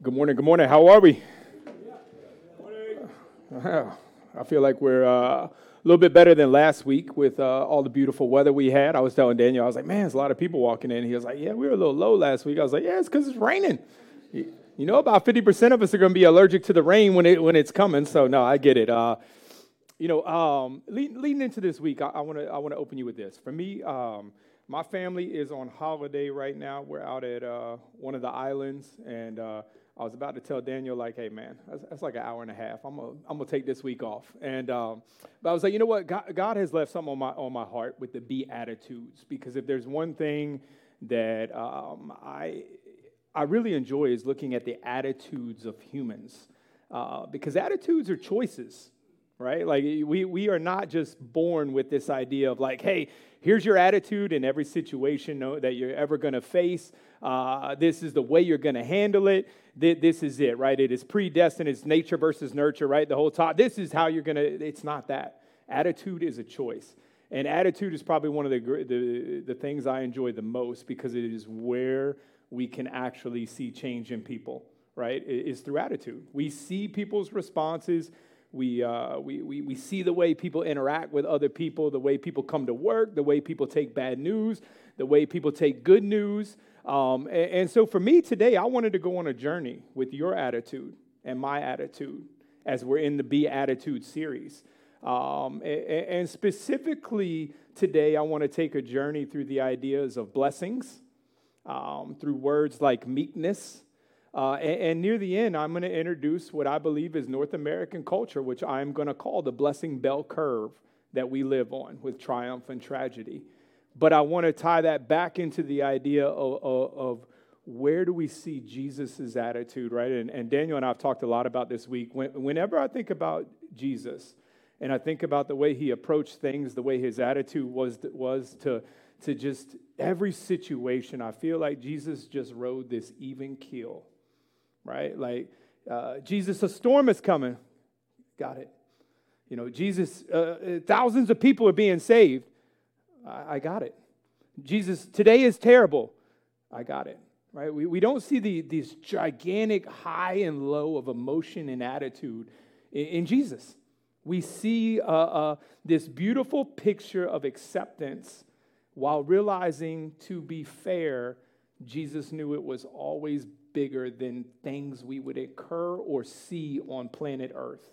Good morning. Good morning. How are we? I feel like we're uh, a little bit better than last week with uh, all the beautiful weather we had. I was telling Daniel, I was like, man, there's a lot of people walking in. He was like, yeah, we were a little low last week. I was like, yeah, it's because it's raining. You know, about 50% of us are going to be allergic to the rain when, it, when it's coming. So, no, I get it. Uh, you know, um, lead, leading into this week, I want to I want to open you with this. For me, um, my family is on holiday right now. We're out at uh, one of the islands, and uh, I was about to tell Daniel, like, hey, man, that's, that's like an hour and a half. I'm going I'm to take this week off. And, um, but I was like, you know what? God, God, has left something on my, on my heart with the Beatitudes, because if there's one thing that um, I, I really enjoy is looking at the attitudes of humans, uh, because attitudes are choices right? Like we, we are not just born with this idea of like, hey, here's your attitude in every situation that you're ever going to face. Uh, this is the way you're going to handle it. This is it, right? It is predestined. It's nature versus nurture, right? The whole time. This is how you're going to, it's not that. Attitude is a choice. And attitude is probably one of the, the, the things I enjoy the most because it is where we can actually see change in people, right? It is through attitude. We see people's responses we, uh, we, we, we see the way people interact with other people, the way people come to work, the way people take bad news, the way people take good news. Um, and, and so for me today, I wanted to go on a journey with your attitude and my attitude as we're in the Beatitude series. Um, and, and, specifically today, I want to take a journey through the ideas of blessings, um, through words like meekness, uh, and, and, near the end, I'm going to introduce what I believe is North American culture, which I'm going to call the blessing bell curve that we live on with triumph and tragedy. But I want to tie that back into the idea of, of, of where do we see Jesus' attitude, right? And, and, Daniel and I have talked a lot about this week. When, whenever I think about Jesus and I think about the way he approached things, the way his attitude was, was to, to just every situation, I feel like Jesus just rode this even keel right? Like, uh, Jesus, a storm is coming. Got it. You know, Jesus, uh, uh, thousands of people are being saved. I, got it. Jesus, today is terrible. I got it. Right? We, we don't see the, these gigantic high and low of emotion and attitude in, in Jesus. We see uh, uh, this beautiful picture of acceptance while realizing, to be fair, Jesus knew it was always bigger than things we would incur or see on planet Earth.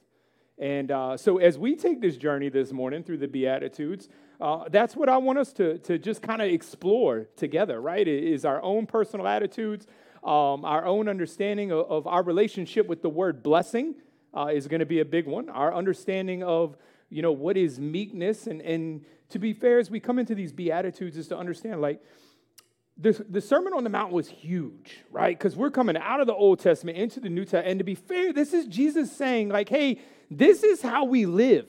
And uh, so, as we take this journey this morning through the Beatitudes, uh, that's what I want us to, to just kind of explore together, right? It is our own personal attitudes, um, our own understanding of, of, our relationship with the word blessing uh, is going to be a big one. Our understanding of, you know, what is meekness. And, and to be fair, as we come into these Beatitudes, is to understand, like, the, the Sermon on the Mount was huge, right? Because we're coming out of the Old Testament into the New Testament. And to be fair, this is Jesus saying, like, hey, this is how we live.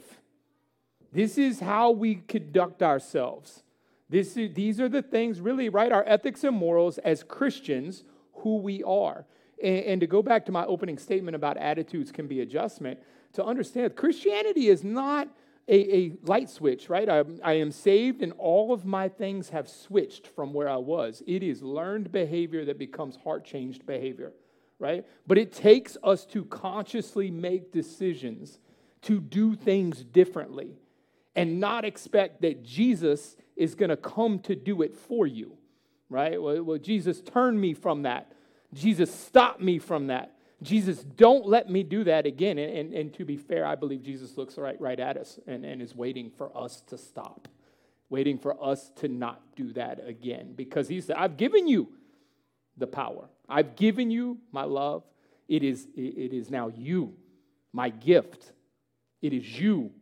This is how we conduct ourselves. This is, these are the things, really, right? Our ethics and morals as Christians, who we are. And, and to go back to my opening statement about attitudes can be adjustment, to understand Christianity is not a, a light switch, right? I, I am saved and all of my things have switched from where I was. It is learned behavior that becomes heart changed behavior, right? But it takes us to consciously make decisions to do things differently and not expect that Jesus is going to come to do it for you, right? Well, well, Jesus turned me from that. Jesus stopped me from that. Jesus, don't let me do that again. And, and, and, to be fair, I believe Jesus looks right, right at us and, and is waiting for us to stop, waiting for us to not do that again. Because he said, I've given you the power, I've given you my love. It is, it is now you, my gift. It is you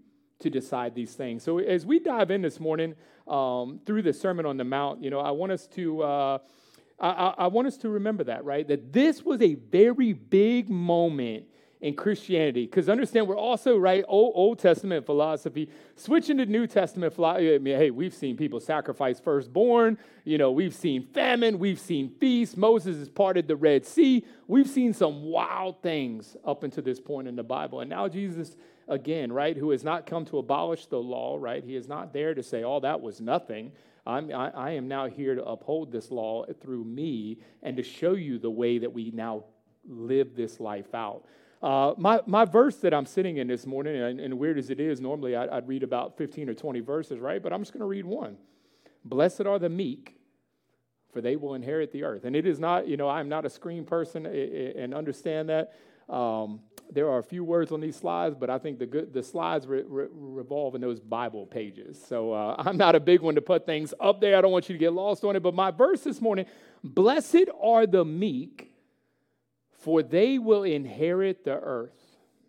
to decide these things. So as we dive in this morning um, through the Sermon on the Mount, you know, I want us to. Uh, I, I, want us to remember that, right? That this was a very big moment in Christianity. Because understand, we're also, right, Old, Old, Testament philosophy, switching to New Testament philosophy. I mean, hey, we've seen people sacrifice firstborn. You know, we've seen famine. We've seen feasts. Moses has parted the Red Sea. We've seen some wild things up until this point in the Bible. And now Jesus, again, right, who has not come to abolish the law, right? He is not there to say, oh, that was nothing. I'm, I, I am now here to uphold this law through me and to show you the way that we now live this life out. Uh, my, my verse that I'm sitting in this morning, and, and weird as it is, normally I, would read about 15 or 20 verses, right? But I'm just going to read one. Blessed are the meek, for they will inherit the earth. And it is not, you know, I'm not a screen person and understand that. Um, there are a few words on these slides, but I think the good, the slides re- re- revolve in those Bible pages. So uh, I'm not a big one to put things up there. I don't want you to get lost on it. But my verse this morning: "Blessed are the meek, for they will inherit the earth."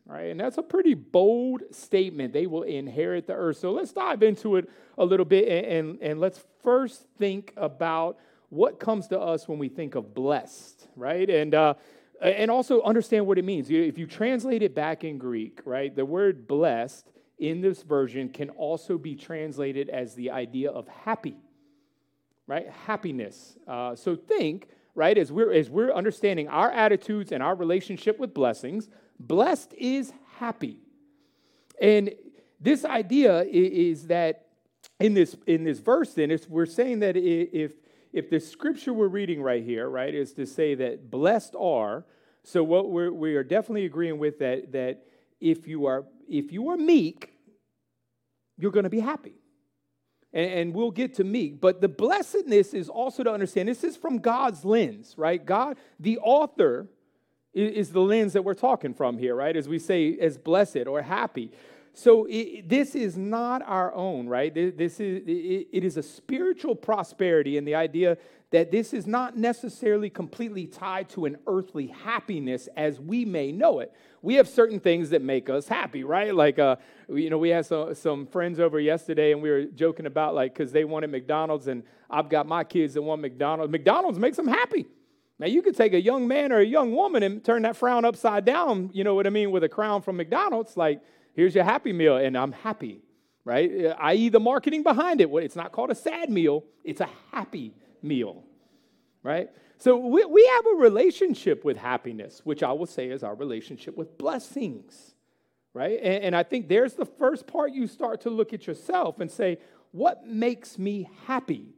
Right, and that's a pretty bold statement. They will inherit the earth. So let's dive into it a little bit, and, and, and let's first think about what comes to us when we think of blessed, right? And uh, and also understand what it means. If you translate it back in Greek, right, the word blessed in this version can also be translated as the idea of happy, right? Happiness. Uh, so think, right, as we're, as we're understanding our attitudes and our relationship with blessings, blessed is happy. And this idea is that in this, in this verse, then, it's we're saying that if if the scripture we're reading right here, right, is to say that blessed are, so what we're, we are definitely agreeing with that, that if you are, if you are meek, you're going to be happy. And, and we'll get to meek. But the blessedness is also to understand this is from God's lens, right? God, the author, is, is the lens that we're talking from here, right? As we say, as blessed or happy. So it, this is not our own, right? This is it, it is a spiritual prosperity, and the idea that this is not necessarily completely tied to an earthly happiness as we may know it. We have certain things that make us happy, right? Like, uh, you know, we had some, some friends over yesterday, and we were joking about like because they wanted McDonald's, and I've got my kids that want McDonald's. McDonald's makes them happy. Now, you could take a young man or a young woman and turn that frown upside down, you know what I mean, with a crown from McDonald's. Like, Here's your happy meal, and I'm happy, right? Uh, I.e., the marketing behind it. It's not called a sad meal, it's a happy meal, right? So we, we have a relationship with happiness, which I will say is our relationship with blessings, right? And, and I think there's the first part you start to look at yourself and say, what makes me happy?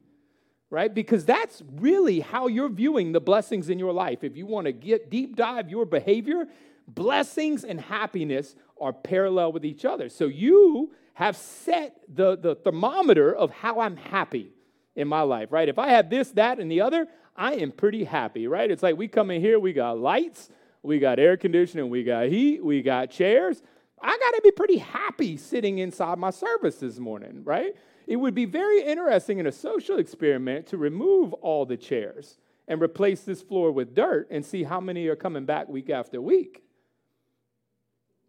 right? Because that's really how you're viewing the blessings in your life. If you want to get deep dive your behavior, blessings and happiness are parallel with each other. So you have set the, the thermometer of how I'm happy in my life, right? If I have this, that, and the other, I am pretty happy, right? It's like we come in here, we got lights, we got air conditioning, we got heat, we got chairs. I got to be pretty happy sitting inside my service this morning, right? It would be very interesting in a social experiment to remove all the chairs and replace this floor with dirt and see how many are coming back week after week.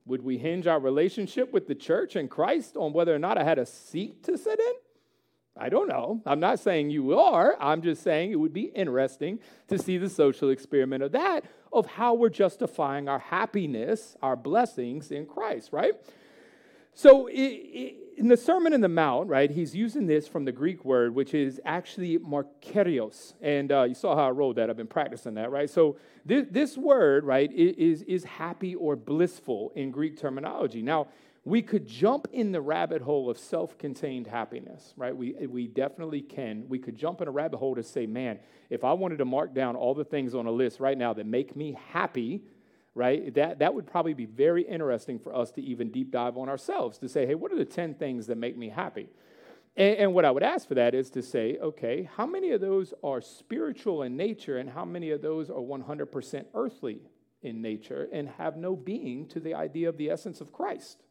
Would we hinge our relationship with the church and Christ on whether or not I had a seat to sit in? I don't know. I'm not saying you are. I'm just saying it would be interesting to see the social experiment of that, of how we're justifying our happiness, our blessings in Christ, right? So, it, it, in the Sermon in the Mount, right, he's using this from the Greek word, which is actually makarios. And uh, you saw how I wrote that. I've been practicing that, right? So this, this word, right, is, is happy or blissful in Greek terminology. Now, we could jump in the rabbit hole of self contained happiness, right? We, we definitely can. We could jump in a rabbit hole to say, man, if I wanted to mark down all the things on a list right now that make me happy, right? That, that would probably be very interesting for us to even deep dive on ourselves to say, hey, what are the 10 things that make me happy? And, and, what I would ask for that is to say, okay, how many of those are spiritual in nature and how many of those are 100% earthly in nature and have no being to the idea of the essence of Christ?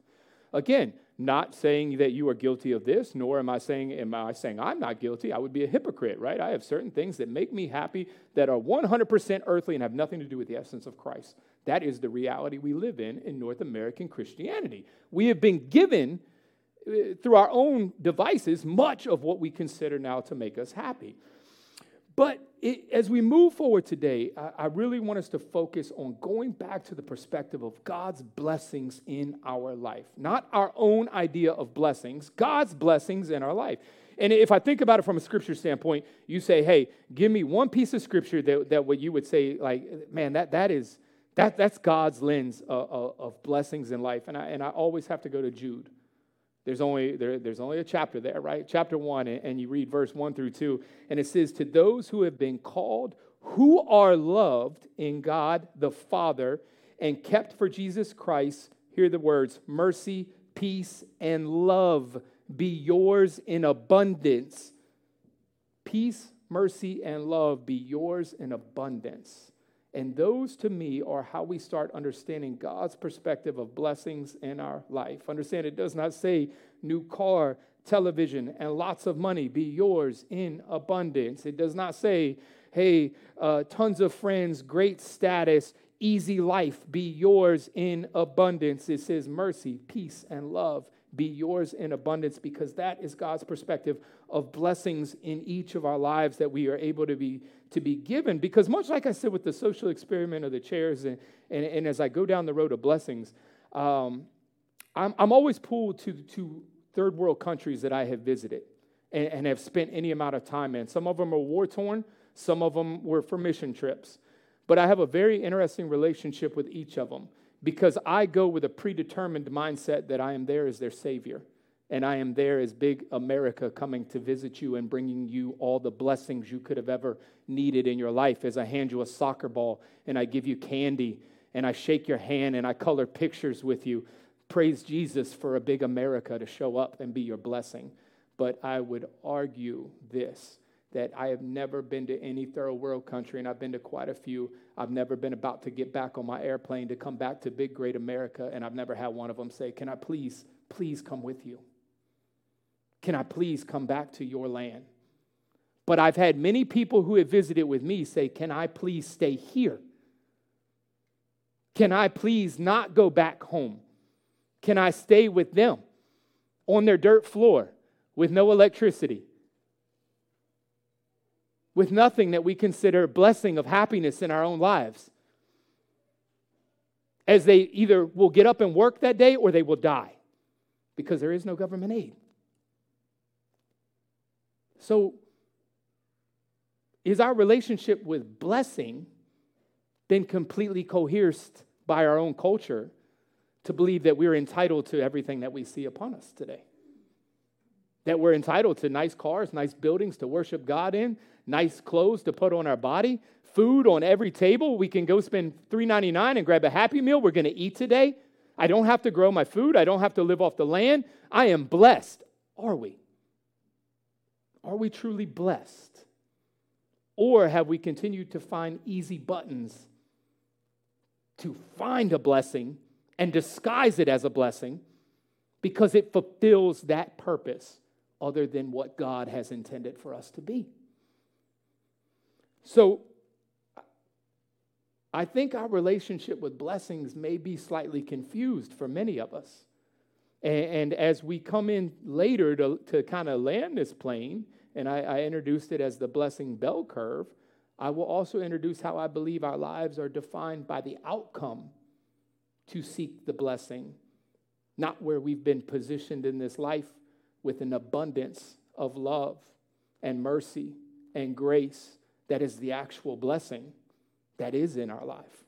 Again, not saying that you are guilty of this, nor am I saying, am I saying I'm not guilty. I would be a hypocrite, right? I have certain things that make me happy that are 100% earthly and have nothing to do with the essence of Christ. That is the reality we live in in North American Christianity. We have been given, uh, through our own devices, much of what we consider now to make us happy. But it, as we move forward today, I, I really want us to focus on going back to the perspective of God's blessings in our life, not our own idea of blessings, God's blessings in our life. And if I think about it from a scripture standpoint, you say, hey, give me one piece of scripture that, that what you would say, like, man, that, that is, that, that's God's lens of, of, blessings in life. And I, and I always have to go to Jude. There's only, there, there's only a chapter there, right? Chapter one, and you read verse one through two, and it says, To those who have been called, who are loved in God the Father and kept for Jesus Christ, hear the words mercy, peace, and love be yours in abundance. Peace, mercy, and love be yours in abundance. And those to me are how we start understanding God's perspective of blessings in our life. Understand it does not say new car, television, and lots of money be yours in abundance. It does not say, hey, uh, tons of friends, great status, easy life be yours in abundance. It says mercy, peace, and love be yours in abundance because that is God's perspective of blessings in each of our lives that we are able to be to be given. Because much like I said with the social experiment of the chairs, and, and, and as I go down the road of blessings, um, I'm, I'm always pulled to, to third world countries that I have visited and, and have spent any amount of time in. Some of them are war torn, some of them were for mission trips. But I have a very interesting relationship with each of them because I go with a predetermined mindset that I am there as their Savior. And I am there as big America coming to visit you and bringing you all the blessings you could have ever needed in your life. As I hand you a soccer ball and I give you candy and I shake your hand and I color pictures with you. Praise Jesus for a big America to show up and be your blessing. But I would argue this that I have never been to any third world country, and I've been to quite a few. I've never been about to get back on my airplane to come back to big, great America, and I've never had one of them say, Can I please, please come with you? Can I please come back to your land? But I've had many people who have visited with me say, Can I please stay here? Can I please not go back home? Can I stay with them on their dirt floor with no electricity? With nothing that we consider blessing of happiness in our own lives. As they either will get up and work that day or they will die because there is no government aid. So, is our relationship with blessing been completely coerced by our own culture to believe that we're entitled to everything that we see upon us today? That we're entitled to nice cars, nice buildings to worship God in, nice clothes to put on our body, food on every table. We can go spend $3.99 and grab a Happy Meal. We're going to eat today. I don't have to grow my food. I don't have to live off the land. I am blessed. Are we? Are we truly blessed? Or have we continued to find easy buttons to find a blessing and disguise it as a blessing because it fulfills that purpose other than what God has intended for us to be? So I think our relationship with blessings may be slightly confused for many of us. And, and as we come in later to, to kind of land this plane, and I, I introduced it as the blessing bell curve, I will also introduce how I believe our lives are defined by the outcome to seek the blessing, not where we've been positioned in this life with an abundance of love and mercy and grace that is the actual blessing that is in our life.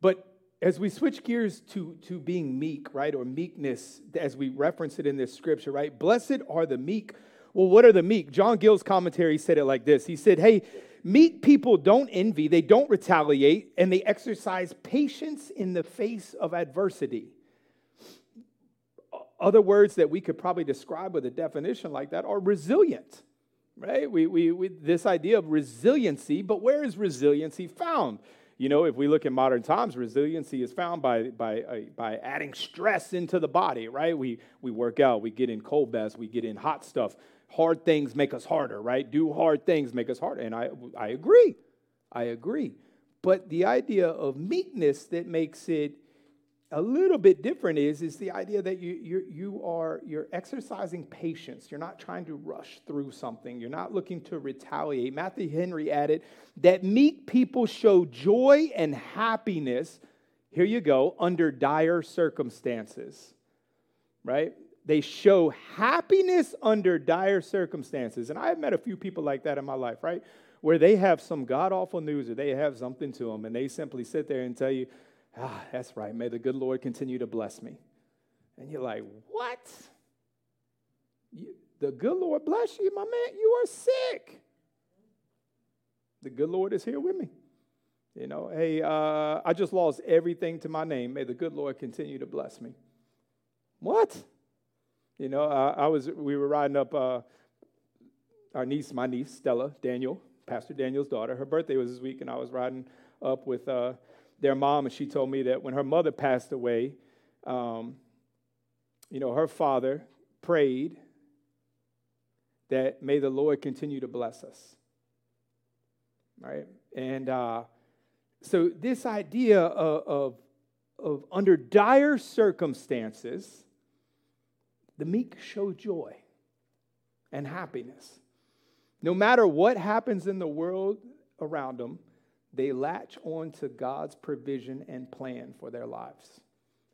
But as we switch gears to, to being meek, right, or meekness, as we reference it in this scripture, right? Blessed are the meek. Well, what are the meek? John Gill's commentary said it like this He said, Hey, meek people don't envy, they don't retaliate, and they exercise patience in the face of adversity. Other words that we could probably describe with a definition like that are resilient right? We, we, we, this idea of resiliency, but where is resiliency found? You know, if we look at modern times, resiliency is found by, by, uh, by adding stress into the body, right? We, we work out, we get in cold baths, we get in hot stuff. Hard things make us harder, right? Do hard things make us harder. And I, I agree. I agree. But the idea of meekness that makes it a little bit different is, is the idea that you, you, you are you're exercising patience. You're not trying to rush through something. You're not looking to retaliate. Matthew Henry added that meek people show joy and happiness, here you go, under dire circumstances. Right? They show happiness under dire circumstances. And I've met a few people like that in my life, right? Where they have some god awful news or they have something to them and they simply sit there and tell you, Ah, that's right. May the good Lord continue to bless me. And you're like, what? You, the good Lord bless you, my man. You are sick. The good Lord is here with me. You know, hey, uh, I just lost everything to my name. May the good Lord continue to bless me. What? You know, uh, I was we were riding up uh, our niece, my niece Stella Daniel, Pastor Daniel's daughter. Her birthday was this week, and I was riding up with uh, their mom, and she told me that when her mother passed away, um, you know, her father prayed that may the Lord continue to bless us. Right? And uh, so, this idea of, of, of under dire circumstances, the meek show joy and happiness. No matter what happens in the world around them, they latch on to God's provision and plan for their lives.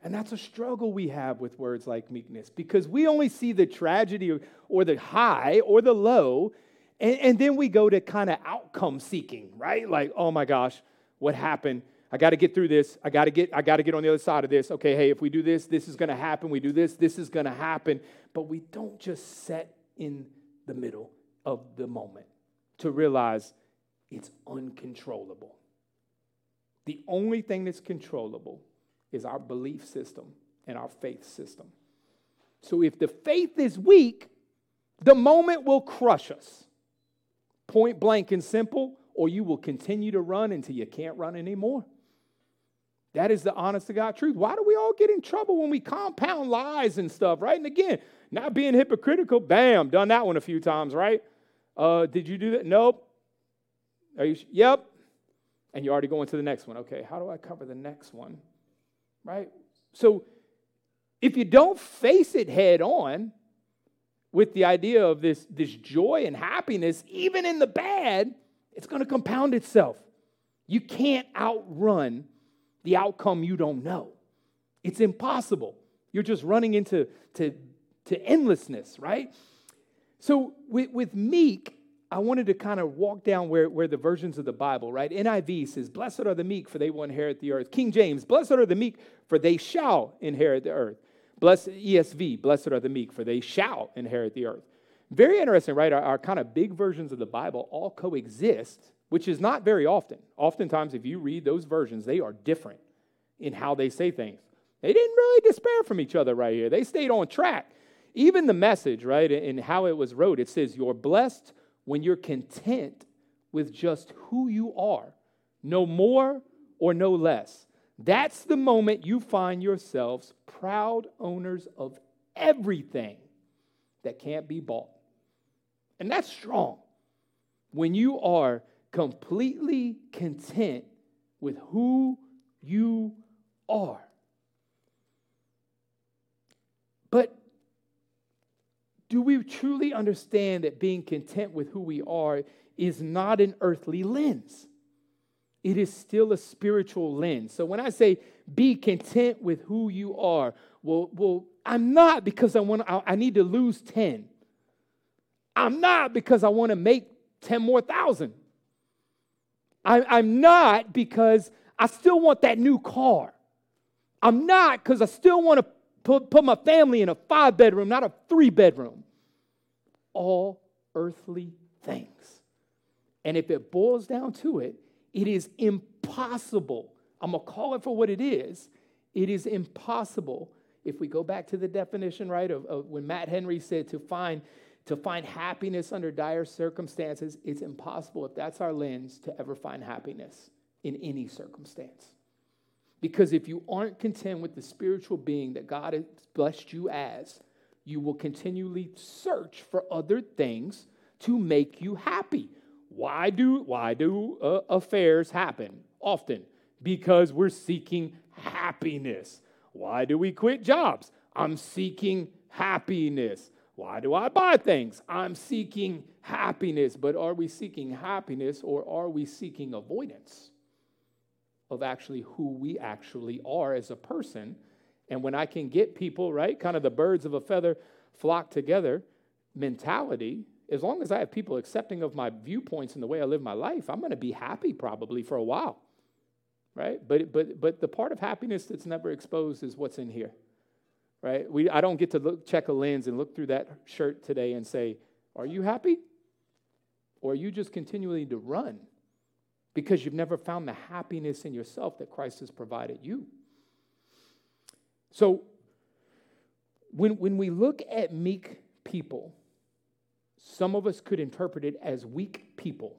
And that's a struggle we have with words like meekness because we only see the tragedy or the high or the low, and, and then we go to kind of outcome seeking, right? Like, oh my gosh, what happened? I got to get through this. I got to get I got to get on the other side of this. Okay, hey, if we do this, this is going to happen. We do this, this is going to happen. But we don't just set in the middle of the moment to realize it's uncontrollable. The only thing that's controllable is our belief system and our faith system. So if the faith is weak, the moment will crush us. Point blank and simple, or you will continue to run until you can't run anymore. That is the honest to God truth. Why do we all get in trouble when we compound lies and stuff, right? And again, not being hypocritical, bam, done that one a few times, right? Uh, did you do that? Nope. Are you? Yep. And you're already going to the next one. Okay, how do I cover the next one? Right? So if you don't face it head on with the idea of this, this joy and happiness, even in the bad, it's going to compound itself. You can't outrun the outcome you don't know. It's impossible. You're just running into to, to endlessness, right? So with, with meek, I wanted to kind of walk down where, where the versions of the Bible, right? NIV says, Blessed are the meek, for they will inherit the earth. King James, Blessed are the meek, for they shall inherit the earth. Blessed ESV, Blessed are the meek, for they shall inherit the earth. Very interesting, right? Our, our kind of big versions of the Bible all coexist, which is not very often. Oftentimes, if you read those versions, they are different in how they say things. They didn't really despair from each other right here. They stayed on track. Even the message, right, and how it was wrote, it says, You're blessed when you're content with just who you are, no more or no less. That's the moment you find yourselves proud owners of everything that can't be bought. And that's strong. When you are completely content with who you are. But do we truly understand that being content with who we are is not an earthly lens? It is still a spiritual lens. So when I say be content with who you are, well, well I'm not because I want I, I need to lose 10. I'm not because I want to make 10 more thousand. I, I'm not because I still want that new car. I'm not because I still want to put, put my family in a five bedroom, not a three bedroom. All earthly things. And if it boils down to it, it is impossible. I'm going to call it for what it is. It is impossible if we go back to the definition, right, of, of, when Matt Henry said to find to find happiness under dire circumstances, it's impossible if that's our lens to ever find happiness in any circumstance. Because if you aren't content with the spiritual being that God has blessed you as, you will continually search for other things to make you happy. Why do, why do uh, affairs happen? Often because we're seeking happiness. Why do we quit jobs? I'm seeking happiness. Why do I buy things? I'm seeking happiness. But are we seeking happiness or are we seeking avoidance? Of actually who we actually are as a person. And when I can get people, right, kind of the birds of a feather flock together mentality, as long as I have people accepting of my viewpoints and the way I live my life, I'm going to be happy probably for a while. Right? But but but the part of happiness that's never exposed is what's in here. Right? We I don't get to look check a lens and look through that shirt today and say, "Are you happy?" Or are you just continually to run because you've never found the happiness in yourself that Christ has provided you. So, when, when we look at meek people, some of us could interpret it as weak people,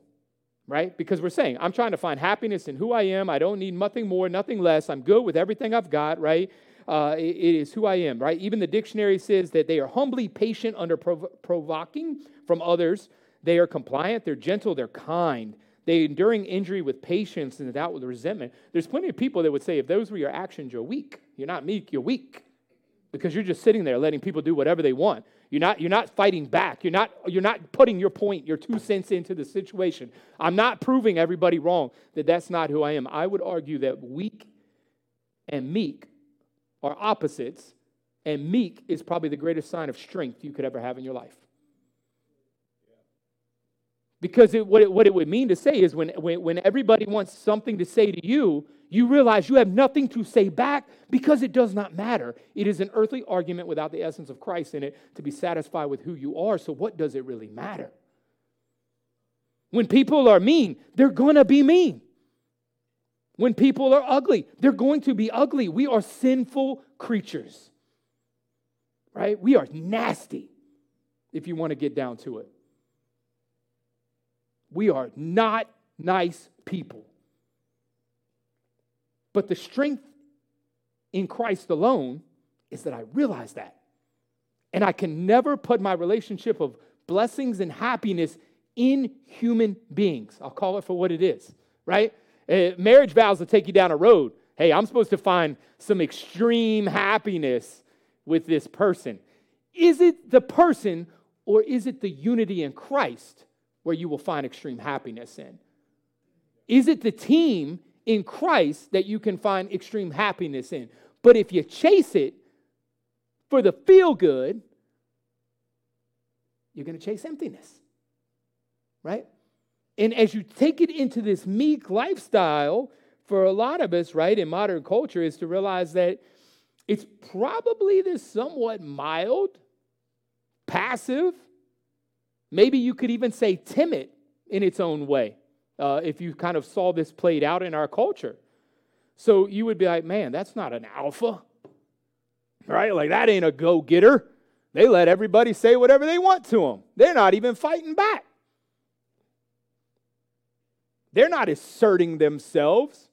right? Because we're saying, I'm trying to find happiness in who I am. I don't need nothing more, nothing less. I'm good with everything I've got, right? Uh, it, it is who I am, right? Even the dictionary says that they are humbly patient under prov- provoking from others. They are compliant, they're gentle, they're kind. They enduring injury with patience and without with resentment. There's plenty of people that would say, if those were your actions, you're weak. You're not meek, you're weak. Because you're just sitting there letting people do whatever they want. You're not, you're not fighting back. You're not, you're not putting your point, your two cents into the situation. I'm not proving everybody wrong that that's not who I am. I would argue that weak and meek are opposites, and meek is probably the greatest sign of strength you could ever have in your life. Because it, what, it, what it would mean to say is when, when, when everybody wants something to say to you, you realize you have nothing to say back because it does not matter. It is an earthly argument without the essence of Christ in it to be satisfied with who you are. So, what does it really matter? When people are mean, they're going to be mean. When people are ugly, they're going to be ugly. We are sinful creatures, right? We are nasty if you want to get down to it. We are not nice people. But the strength in Christ alone is that I realize that. And I can never put my relationship of blessings and happiness in human beings. I'll call it for what it is, right? Uh, marriage vows will take you down a road. Hey, I'm supposed to find some extreme happiness with this person. Is it the person or is it the unity in Christ where you will find extreme happiness in? Is it the team in Christ that you can find extreme happiness in? But if you chase it for the feel good, you're going to chase emptiness. Right? And as you take it into this meek lifestyle, for a lot of us, right, in modern culture, is to realize that it's probably this somewhat mild, passive, Maybe you could even say timid in its own way uh, if you kind of saw this played out in our culture. So you would be like, man, that's not an alpha, right? Like that ain't a go getter. They let everybody say whatever they want to them, they're not even fighting back. They're not asserting themselves.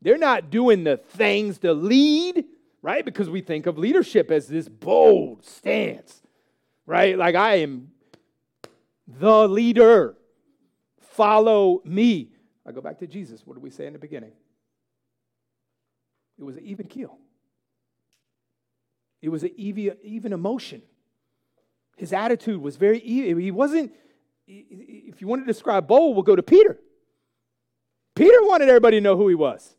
They're not doing the things to lead, right? Because we think of leadership as this bold stance, right? Like I am the leader. Follow me. I go back to Jesus. What did we say in the beginning? It was an even keel. It was an even, emotion. His attitude was very even. He wasn't, if you want to describe bold, we'll go to Peter. Peter wanted everybody to know who he was.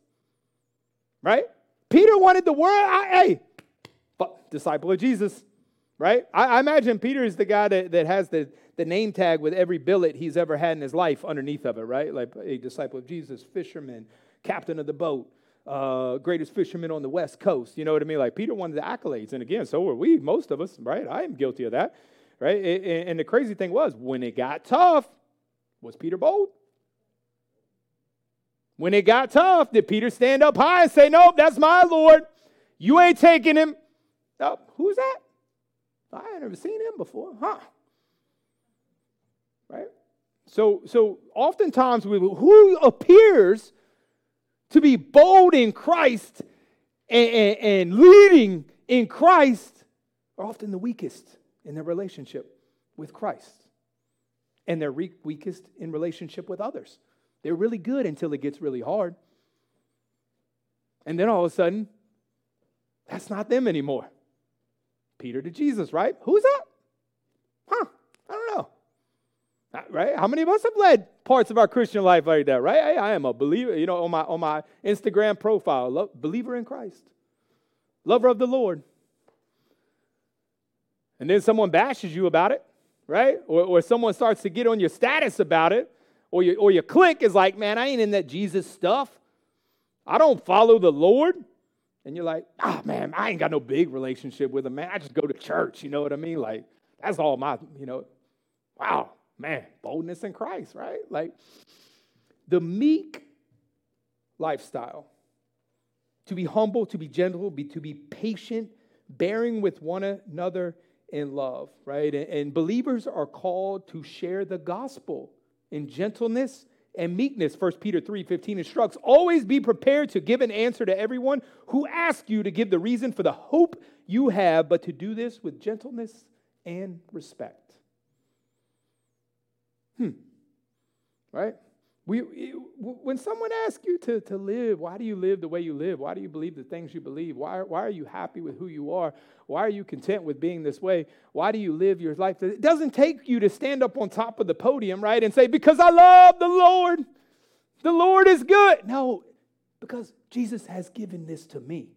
Right? Peter wanted the world, hey, disciple of Jesus. Right? I, I imagine Peter is the guy that, that has the, the name tag with every billet he's ever had in his life underneath of it, right? Like a disciple of Jesus, fisherman, captain of the boat, uh, greatest fisherman on the West Coast. You know what I mean? Like Peter wanted the accolades. And again, so were we, most of us, right? I am guilty of that, right? And the crazy thing was, when it got tough, was Peter bold? When it got tough, did Peter stand up high and say, Nope, that's my Lord. You ain't taking him. Oh, who's that? I ain't never seen him before. Huh? Right? So, so oftentimes, we, who appears to be bold in Christ and, and, and leading in Christ are often the weakest in their relationship with Christ. And they're re- weakest in relationship with others. They're really good until it gets really hard. And then all of a sudden, that's not them anymore. Peter to Jesus, right? Who's that? Huh, I don't know. Uh, right? How many of us have led parts of our Christian life like that, right? I, I am a believer, you know, on my, on my Instagram profile, love, believer in Christ, lover of the Lord. And then someone bashes you about it, right? Or, or someone starts to get on your status about it, or your, or your clique is like, man, I ain't in that Jesus stuff. I don't follow the Lord. And you're like, ah, oh, man, I ain't got no big relationship with him, man. I just go to church, you know what I mean? Like, that's all my, you know, wow, man, boldness in Christ, right? Like, The meek lifestyle to be humble, to be gentle, be, to be patient, bearing with one another in love, right? And, and believers are called to share the gospel in gentleness and meekness 1 peter 3 15 instructs always be prepared to give an answer to everyone who asks you to give the reason for the hope you have but to do this with gentleness and respect. Hmm. Right we, when someone asks you to, to live, why do you live the way you live? Why do you believe the things you believe? Why, why are you happy with who you are? Why are you content with being this way? Why do you live your life? It doesn't take you to stand up on top of the podium, right, and say, Because I love the Lord. The Lord is good. No, because Jesus has given this to me.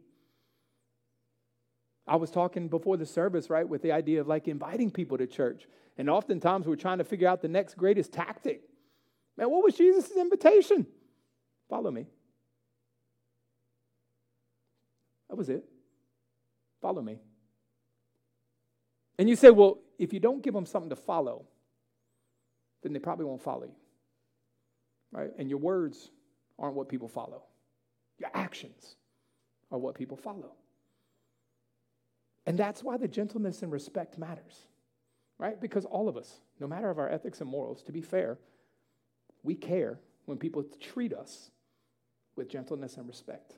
I was talking before the service, right, with the idea of like inviting people to church. And oftentimes we're trying to figure out the next greatest tactic. Man, what was Jesus' invitation? Follow me. That was it. Follow me. And you say, well, if you don't give them something to follow, then they probably won't follow you. Right? And your words aren't what people follow, your actions are what people follow. And that's why the gentleness and respect matters, right? Because all of us, no matter of our ethics and morals, to be fair, we care when people treat us with gentleness and respect.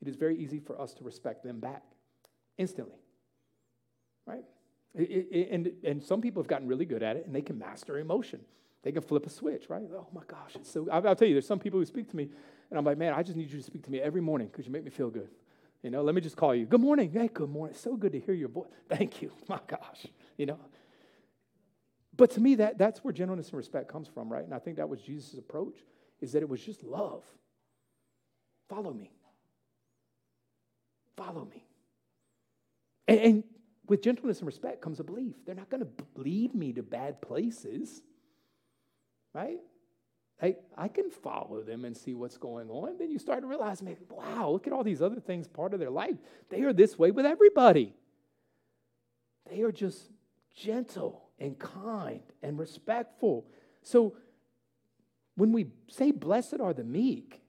It is very easy for us to respect them back instantly, right? It, it, and, and some people have gotten really good at it and they can master emotion. They can flip a switch, right? Oh my gosh, it's so. I'll, I'll tell you, there's some people who speak to me and I'm like, man, I just need you to speak to me every morning because you make me feel good. You know, let me just call you. Good morning. Hey, good morning. So good to hear your voice. Thank you. My gosh. You know, but to me, that, that's where gentleness and respect comes from, right? And I think that was Jesus' approach, is that it was just love. Follow me. Follow me. And, and with gentleness and respect comes a belief. They're not going to lead me to bad places, right? I, I can follow them and see what's going on. Then you start to realize, maybe, wow, look at all these other things part of their life. They are this way with everybody. They are just gentle and kind and respectful. So when we say blessed are the meek,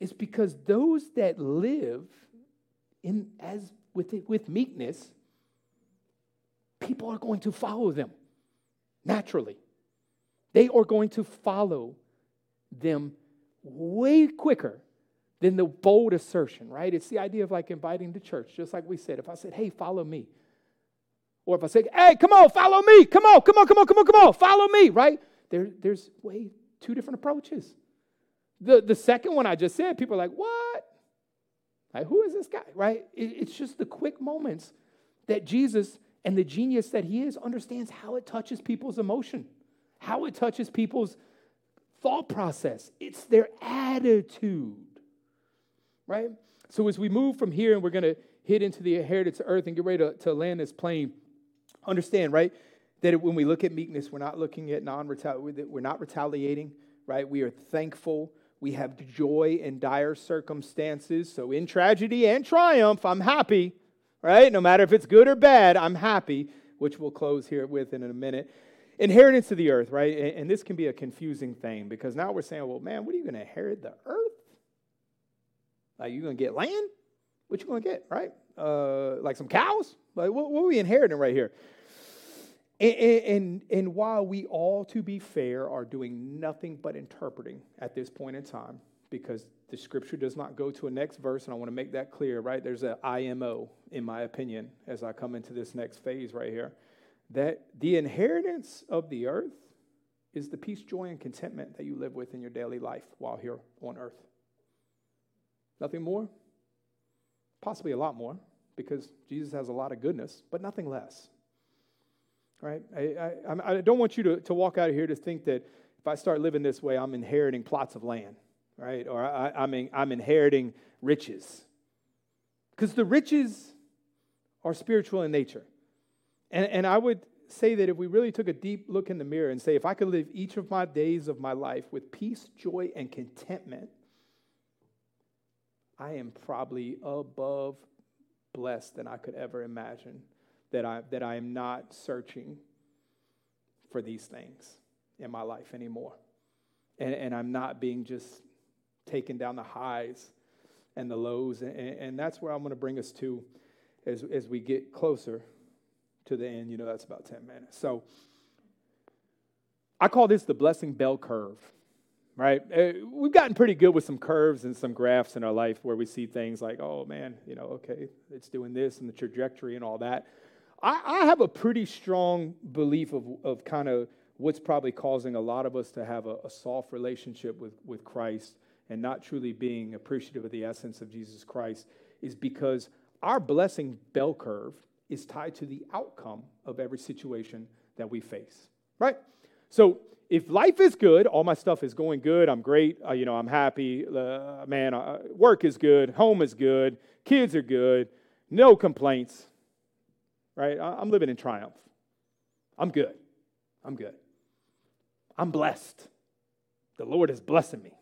it's because those that live in as with with meekness, people are going to follow them naturally. They are going to follow them way quicker than the bold assertion, right? It's the idea of like inviting the church, just like we said. If I said, hey, follow me, or if I say, hey, come on, follow me. Come on, come on, come on, come on, come on, follow me, right? There, there's way two different approaches. The, the second one I just said, people are like, what? Like, who is this guy, right? It, it's just the quick moments that Jesus and the genius that he is understands how it touches people's emotion, how it touches people's thought process. It's their attitude, right? So as we move from here and we're going to hit into the inheritance earth and get ready to, to land this plane, Understand, right? That when we look at meekness, we're not looking at non we're not retaliating, right? We are thankful. We have joy in dire circumstances. So in tragedy and triumph, I'm happy, right? No matter if it's good or bad, I'm happy, which we'll close here with in a minute. Inheritance of the earth, right? And this can be a confusing thing because now we're saying, well, man, what are you going to inherit the earth? Like, you going to get land? What you going to get, right? Uh, like some cows? Like, what, what are we inheriting right here? And, and, and while we all, to be fair, are doing nothing but interpreting at this point in time, because the scripture does not go to a next verse, and I want to make that clear, right? There's an IMO, in my opinion, as I come into this next phase right here, that the inheritance of the earth is the peace, joy, and contentment that you live with in your daily life while here on earth. Nothing more, possibly a lot more because Jesus has a lot of goodness, but nothing less. Right? I, I, I don't want you to, to walk out of here to think that if I start living this way, I'm inheriting plots of land, right? Or I, I'm, I'm inheriting riches. Because the riches are spiritual in nature. And, and I would say that if we really took a deep look in the mirror and say, if I could live each of my days of my life with peace, joy, and contentment, I am probably above blessed than I could ever imagine that I, that I am not searching for these things in my life anymore. and, and I'm not being just taken down the highs and the lows. And, and that's where I'm going to bring us to as, as we get closer to the end. You know, that's about 10 minutes. So I call this the blessing bell curve, right? Uh, we've gotten pretty good with some curves and some graphs in our life where we see things like, oh man, you know, okay, it's doing this and the trajectory and all that. I, I have a pretty strong belief of, of kind of what's probably causing a lot of us to have a, a soft relationship with, with Christ and not truly being appreciative of the essence of Jesus Christ is because our blessing bell curve is tied to the outcome of every situation that we face, right? So if life is good, all my stuff is going good, I'm great, uh, you know, I'm happy, uh, man, uh, work is good, home is good, kids are good, no complaints, right? I'm living in triumph. I'm good. I'm good. I'm blessed. The Lord is blessing me,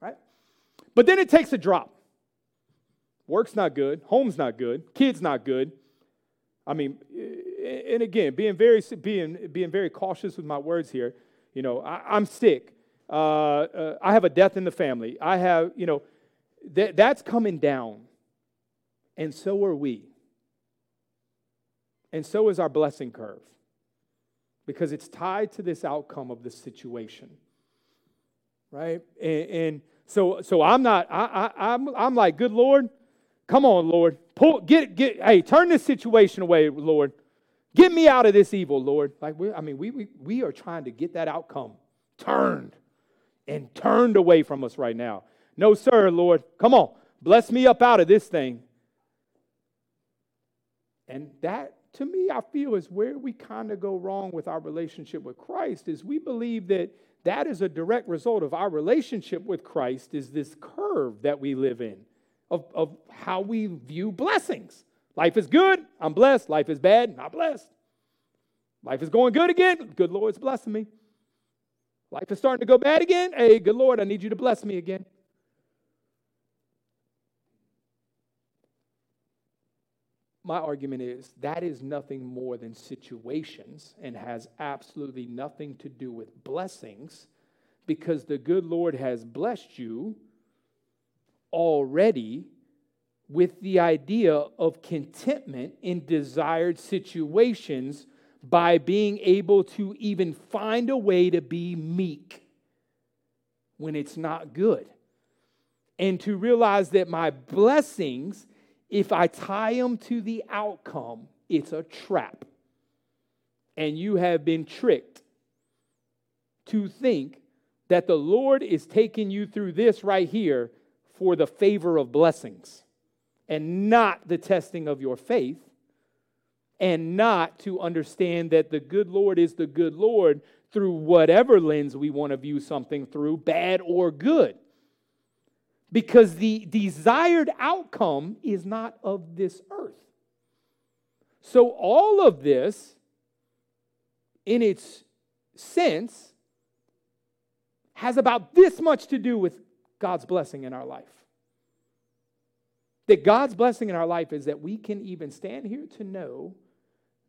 right? But then it takes a drop. Work's not good, home's not good, kids not good. I mean, and again, being very being being very cautious with my words here. You know, I, am sick. Uh, uh, I have a death in the family. I have, you know, that that's coming down, and so are we. And so is our blessing curve because it's tied to this outcome of the situation. Right? And, and so, so I'm not, I, I, I'm, I'm like, good Lord, come on, Lord. Pull, get, get, hey, turn this situation away, Lord. Get me out of this evil, Lord. Like, we, I mean, we, we, we are trying to get that outcome turned and turned away from us right now. No, sir, Lord. Come on. Bless me up out of this thing. And that to me, I feel is where we kind of go wrong with our relationship with Christ is we believe that that is a direct result of our relationship with Christ is this curve that we live in of, of how we view blessings. Life is good, I'm blessed. Life is bad, not blessed. Life is going good again, good Lord's blessing me. Life is starting to go bad again, hey, good Lord, I need you to bless me again. my argument is that is nothing more than situations and has absolutely nothing to do with blessings because the good Lord has blessed you already with the idea of contentment in desired situations by being able to even find a way to be meek when it's not good. And to realize that my blessings if I tie them to the outcome, it's a trap. And you have been tricked to think that the Lord is taking you through this right here for the favor of blessings and not the testing of your faith, and not to understand that the good Lord is the good Lord through whatever lens we want to view something through, bad or good because the desired outcome is not of this earth. So, all of this, in its sense, has about this much to do with God's blessing in our life. That God's blessing in our life is that we can even stand here to know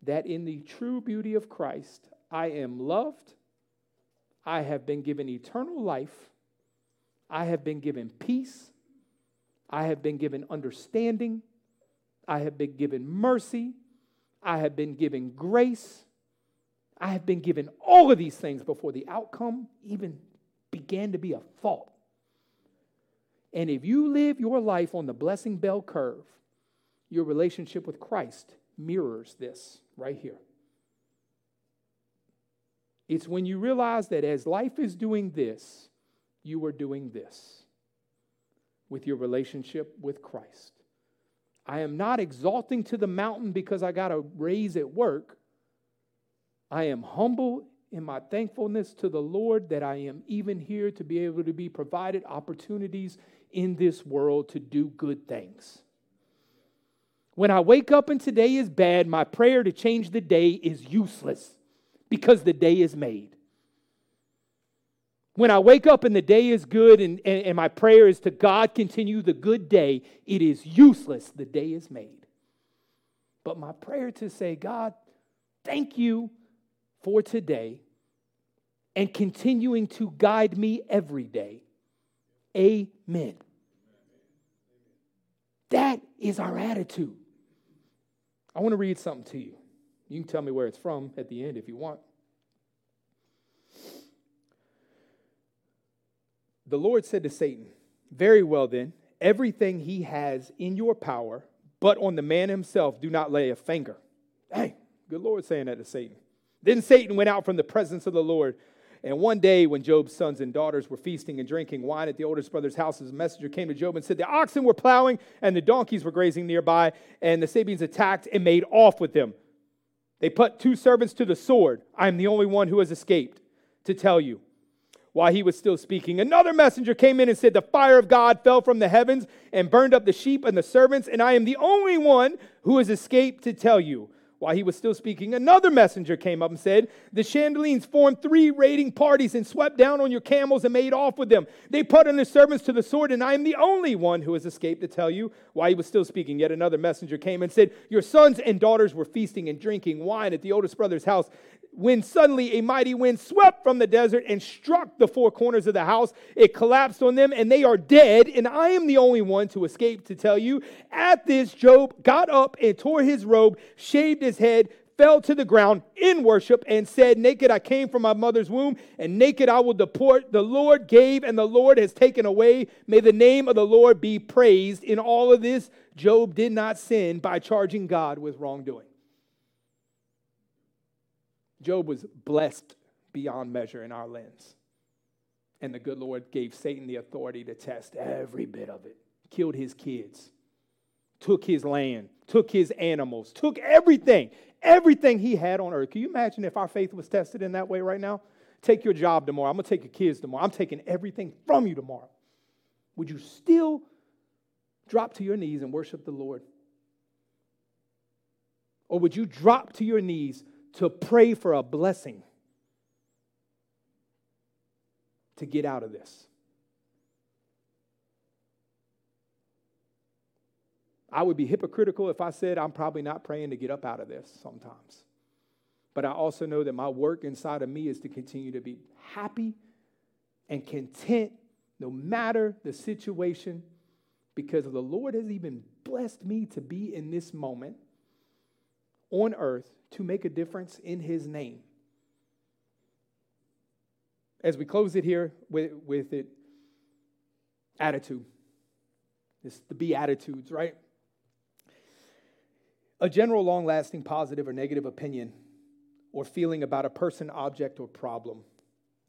that in the true beauty of Christ, I am loved, I have been given eternal life I have been given peace. I have been given understanding. I have been given mercy. I have been given grace. I have been given all of these things before the outcome even began to be a thought. And if you live your life on the blessing bell curve, your relationship with Christ mirrors this right here. It's when you realize that as life is doing this, you are doing this with your relationship with Christ. I am not exalting to the mountain because I got a raise at work. I am humble in my thankfulness to the Lord that I am even here to be able to be provided opportunities in this world to do good things. When I wake up and today is bad, my prayer to change the day is useless because the day is made. When I wake up and the day is good and, and, and, my prayer is to God continue the good day, it is useless. The day is made. But my prayer to say, God, thank you for today and continuing to guide me every day. Amen. That is our attitude. I want to read something to you. You can tell me where it's from at the end if you want. The Lord said to Satan, Very well then, everything he has in your power, but on the man himself do not lay a finger. Hey, good Lord saying that to Satan. Then Satan went out from the presence of the Lord. And one day, when Job's sons and daughters were feasting and drinking wine at the oldest brother's house, a messenger came to Job and said, The oxen were plowing and the donkeys were grazing nearby, and the Sabeans attacked and made off with them. They put two servants to the sword. I am the only one who has escaped to tell you. While he was still speaking, another messenger came in and said, The fire of God fell from the heavens and burned up the sheep and the servants, and I am the only one who has escaped to tell you. While he was still speaking, another messenger came up and said, The Chaldeans formed three raiding parties and swept down on your camels and made off with them. They put on their servants to the sword, and I am the only one who has escaped to tell you. While he was still speaking, yet another messenger came and said, Your sons and daughters were feasting and drinking wine at the oldest brother's house when suddenly a mighty wind swept from the desert and struck the four corners of the house. It collapsed on them, and they are dead. And I am the only one to escape to tell you. At this, Job got up and tore his robe, shaved his head, fell to the ground in worship, and said, Naked I came from my mother's womb, and naked I will depart. The Lord gave, and the Lord has taken away. May the name of the Lord be praised. In all of this, Job did not sin by charging God with wrongdoing. Job was blessed beyond measure in our lens. And the good Lord gave Satan the authority to test every bit of it, killed his kids, took his land, took his animals, took everything, everything he had on earth. Can you imagine if our faith was tested in that way right now? Take your job tomorrow. I'm going to take your kids tomorrow. I'm taking everything from you tomorrow. Would you still drop to your knees and worship the Lord? Or would you drop to your knees to pray for a blessing to get out of this. I would be hypocritical if I said I'm probably not praying to get up out of this sometimes. But I also know that my work inside of me is to continue to be happy and content no matter the situation because the Lord has even blessed me to be in this moment on earth to make a difference in his name. As we close it here with, with it, attitude. It's the Beatitudes, right? A general, long lasting positive or negative opinion or feeling about a person, object, or problem.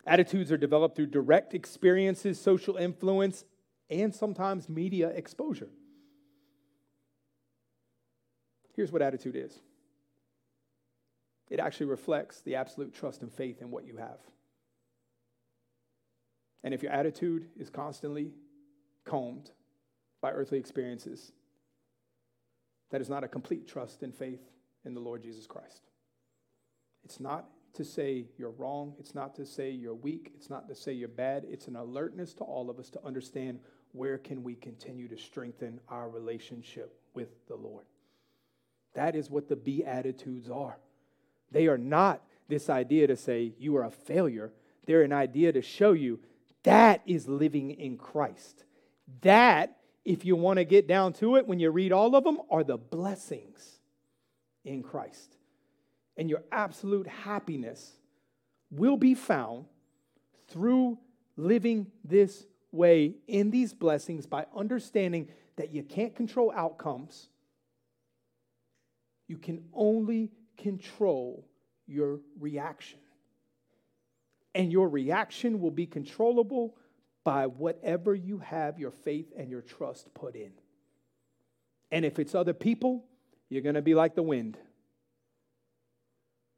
Attitudes are developed through direct experiences, social influence, and sometimes media exposure. Here's what attitude is it actually reflects the absolute trust and faith in what you have. And if your attitude is constantly combed by earthly experiences, that is not a complete trust and faith in the Lord Jesus Christ. It's not to say you're wrong. It's not to say you're weak. It's not to say you're bad. It's an alertness to all of us to understand where can we continue to strengthen our relationship with the Lord. That is what the beatitudes are. They are not this idea to say you are a failure. They're an idea to show you that is living in Christ. That, if you want to get down to it, when you read all of them, are the blessings in Christ. And your absolute happiness will be found through living this way in these blessings by understanding that you can't control outcomes. You can only control your reaction. And your reaction will be controllable by whatever you have your faith and your trust put in. And if it's other people, you're going to be like the wind.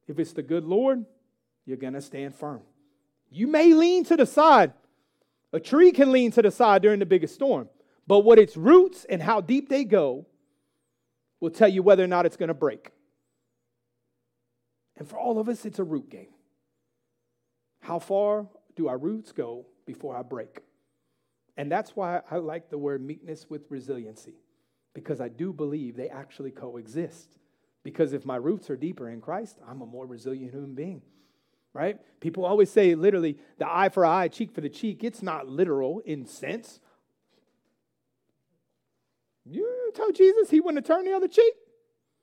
If it's the good Lord, you're going to stand firm. You may lean to the side. A tree can lean to the side during the biggest storm, but what its roots and how deep they go will tell you whether or not it's going to break. And for all of us, it's a root game. How far do our roots go before I break? And that's why I like the word meekness with resiliency, because I do believe they actually coexist. Because if my roots are deeper in Christ, I'm a more resilient human being. right? People always say literally the eye for eye, cheek for the cheek. It's not literal in sense. You told Jesus he wouldn't turned the other cheek?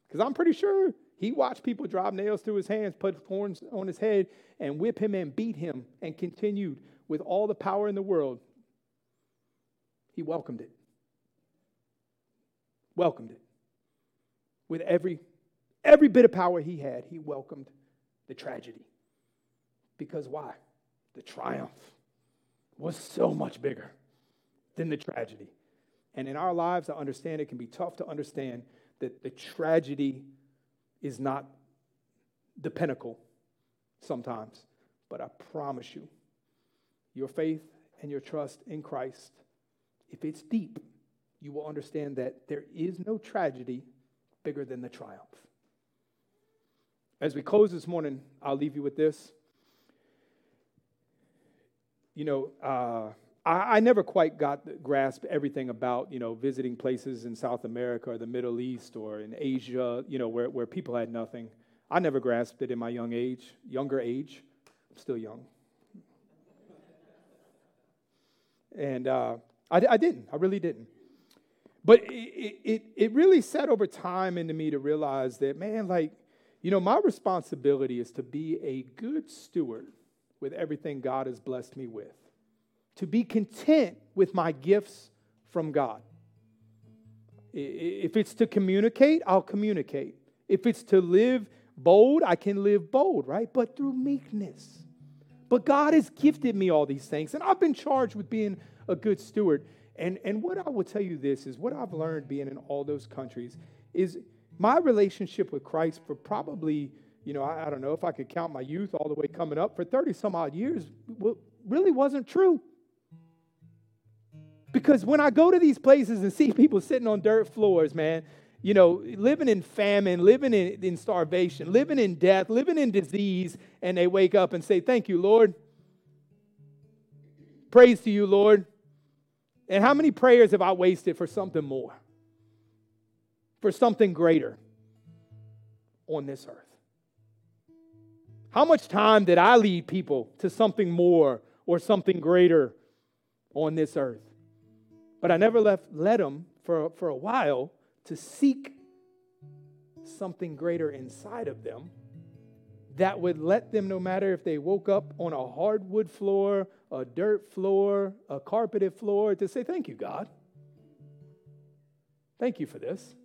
Because I'm pretty sure he watched people drive nails through his hands, put thorns on his head, and whip him and beat him, and continued with all the power in the world. He welcomed it. Welcomed it. With every every bit of power he had, he welcomed the tragedy. Because why? The triumph was so much bigger than the tragedy. And in our lives, I understand it can be tough to understand that the tragedy is not the pinnacle sometimes. But I promise you, your faith and your trust in Christ, if it's deep, you will understand that there is no tragedy bigger than the triumph. As we close this morning, I'll leave you with this. You know, uh, I, I, never quite got grasp everything about you know visiting places in South America or the Middle East or in Asia, you know, where, where people had nothing. I never grasped it in my young age, younger age. I'm still young. And uh, I, I didn't. I really didn't. But it, it, it really set over time into me to realize that, man, like, you know, my responsibility is to be a good steward with everything God has blessed me with to be content with my gifts from God. If it's to communicate, I'll communicate. If it's to live bold, I can live bold, right? But through meekness. But God has gifted me all these things, and I've been charged with being a good steward. And, and what I will tell you this is what I've learned being in all those countries is my relationship with Christ for probably, you know, I, I don't know if I could count my youth all the way coming up for 30 some odd years, really wasn't true. Because when I go to these places and see people sitting on dirt floors, man, you know, living in famine, living in, in starvation, living in death, living in disease, and they wake up and say, Thank you, Lord. Praise to you, Lord. And how many prayers have I wasted for something more? For something greater on this earth? How much time did I lead people to something more or something greater on this earth? But I never left, let them for, for a while to seek something greater inside of them that would let them, no matter if they woke up on a hardwood floor, a dirt floor, a carpeted floor, to say, Thank you, God. Thank you for this.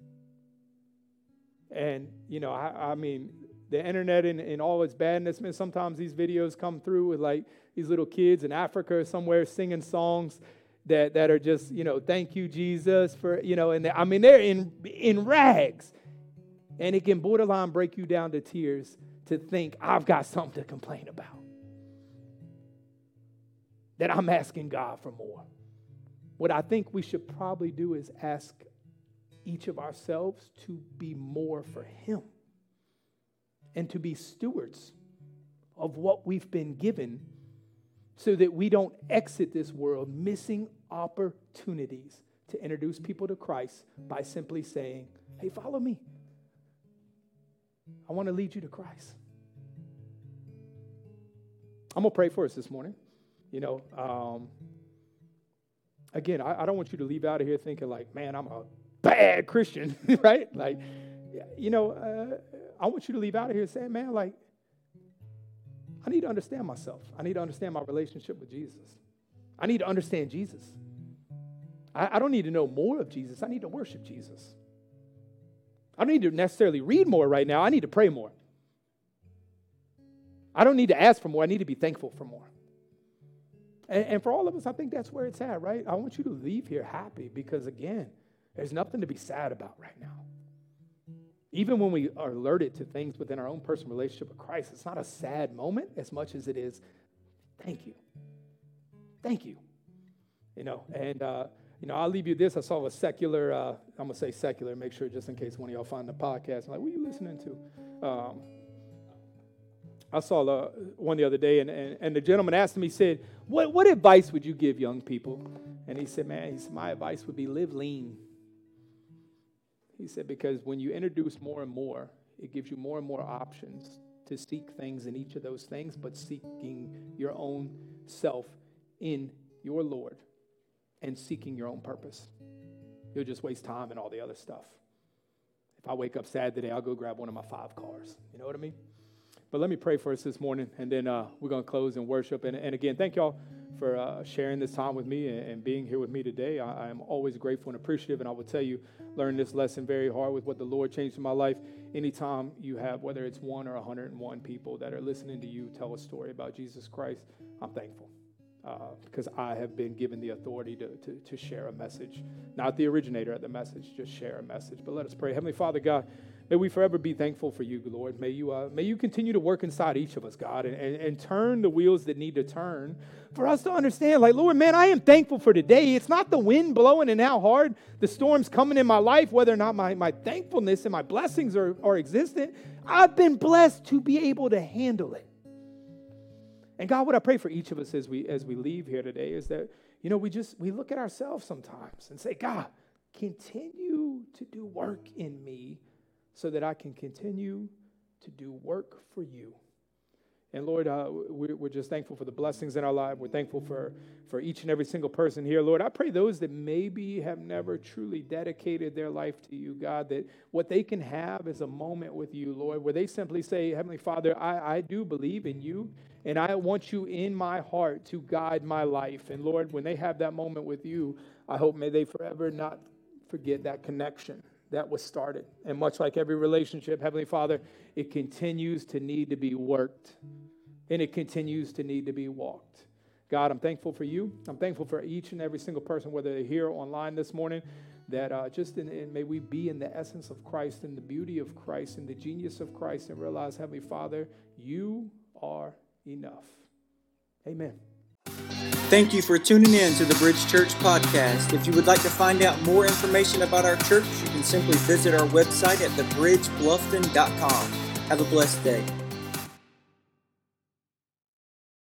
And, you know, I, I mean, the internet and, and all its badness, man, sometimes these videos come through with like these little kids in Africa or somewhere singing songs that, that are just, you know, thank you, Jesus, for, you know, and I mean, they're in, in rags. And it can borderline break you down to tears to think, I've got something to complain about. That I'm asking God for more. What I think we should probably do is ask each of ourselves to be more for Him and to be stewards of what we've been given so that we don't exit this world missing opportunities to introduce people to Christ by simply saying, Hey, follow me. I want to lead you to Christ. I'm going to pray for us this morning. You know, um, again, I, I, don't want you to leave out of here thinking, like, man, I'm a bad Christian, right? Like, you know, uh, I want you to leave out of here saying, man, like, I need to understand myself. I need to understand my relationship with Jesus. I need to understand Jesus. I, I don't need to know more of Jesus. I need to worship Jesus. I don't need to necessarily read more right now. I need to pray more. I don't need to ask for more. I need to be thankful for more. And, and, for all of us, I think that's where it's at, right? I want you to leave here happy because, again, there's nothing to be sad about right now. Even when we are alerted to things within our own personal relationship with Christ, it's not a sad moment as much as it is, thank you. Thank you. You know, and, uh, you know, I'll leave you this. I saw a secular, uh, I'm going to say secular, make sure just in case one of y'all find the podcast. I'm like, what are you listening to? Um, I saw uh, one the other day, and, and, and the gentleman asked him, he said, what, what advice would you give young people? And he said, man, he said, my advice would be live lean. He said, because when you introduce more and more, it gives you more and more options to seek things in each of those things, but seeking your own self in your Lord and seeking your own purpose. You'll just waste time and all the other stuff. If I wake up sad today, I'll go grab one of my five cars. You know what I mean? But let me pray for us this morning, and then uh, we're going to close and worship. And, and again, thank y'all for uh, sharing this time with me and, and, being here with me today. I, am always grateful and appreciative, and I will tell you, learn this lesson very hard with what the Lord changed in my life. Anytime you have, whether it's one or 101 people that are listening to you tell a story about Jesus Christ, I'm thankful. Uh, because I have been given the authority to, to, to share a message. Not the originator of the message, just share a message. But let us pray. Heavenly Father, God, May we forever be thankful for you, Lord. May you, uh, may you continue to work inside each of us, God, and, and, and turn the wheels that need to turn for us to understand, like, Lord, man, I am thankful for today. It's not the wind blowing and how hard the storm's coming in my life, whether or not my, my thankfulness and my blessings are, are existent. I've been blessed to be able to handle it. And God, what I pray for each of us as we as we leave here today is that, you know, we just we look at ourselves sometimes and say, God, continue to do work in me so that I can continue to do work for you. And Lord, uh, we're just thankful for the blessings in our life. We're thankful for, for each and every single person here. Lord, I pray those that maybe have never truly dedicated their life to you, God, that what they can have is a moment with you, Lord, where they simply say, Heavenly Father, I, I do believe in you, and I want you in my heart to guide my life. And Lord, when they have that moment with you, I hope may they forever not forget that connection that was started. And much like every relationship, Heavenly Father, it continues to need to be worked and it continues to need to be walked. God, I'm thankful for you. I'm thankful for each and every single person, whether they're here online this morning, that uh, just in, in, may we be in the essence of Christ and the beauty of Christ and the genius of Christ and realize, Heavenly Father, you are enough. Amen. Thank you for tuning in to the Bridge Church podcast. If you would like to find out more information about our church, you can simply visit our website at thebridgebluffton.com. Have a blessed day.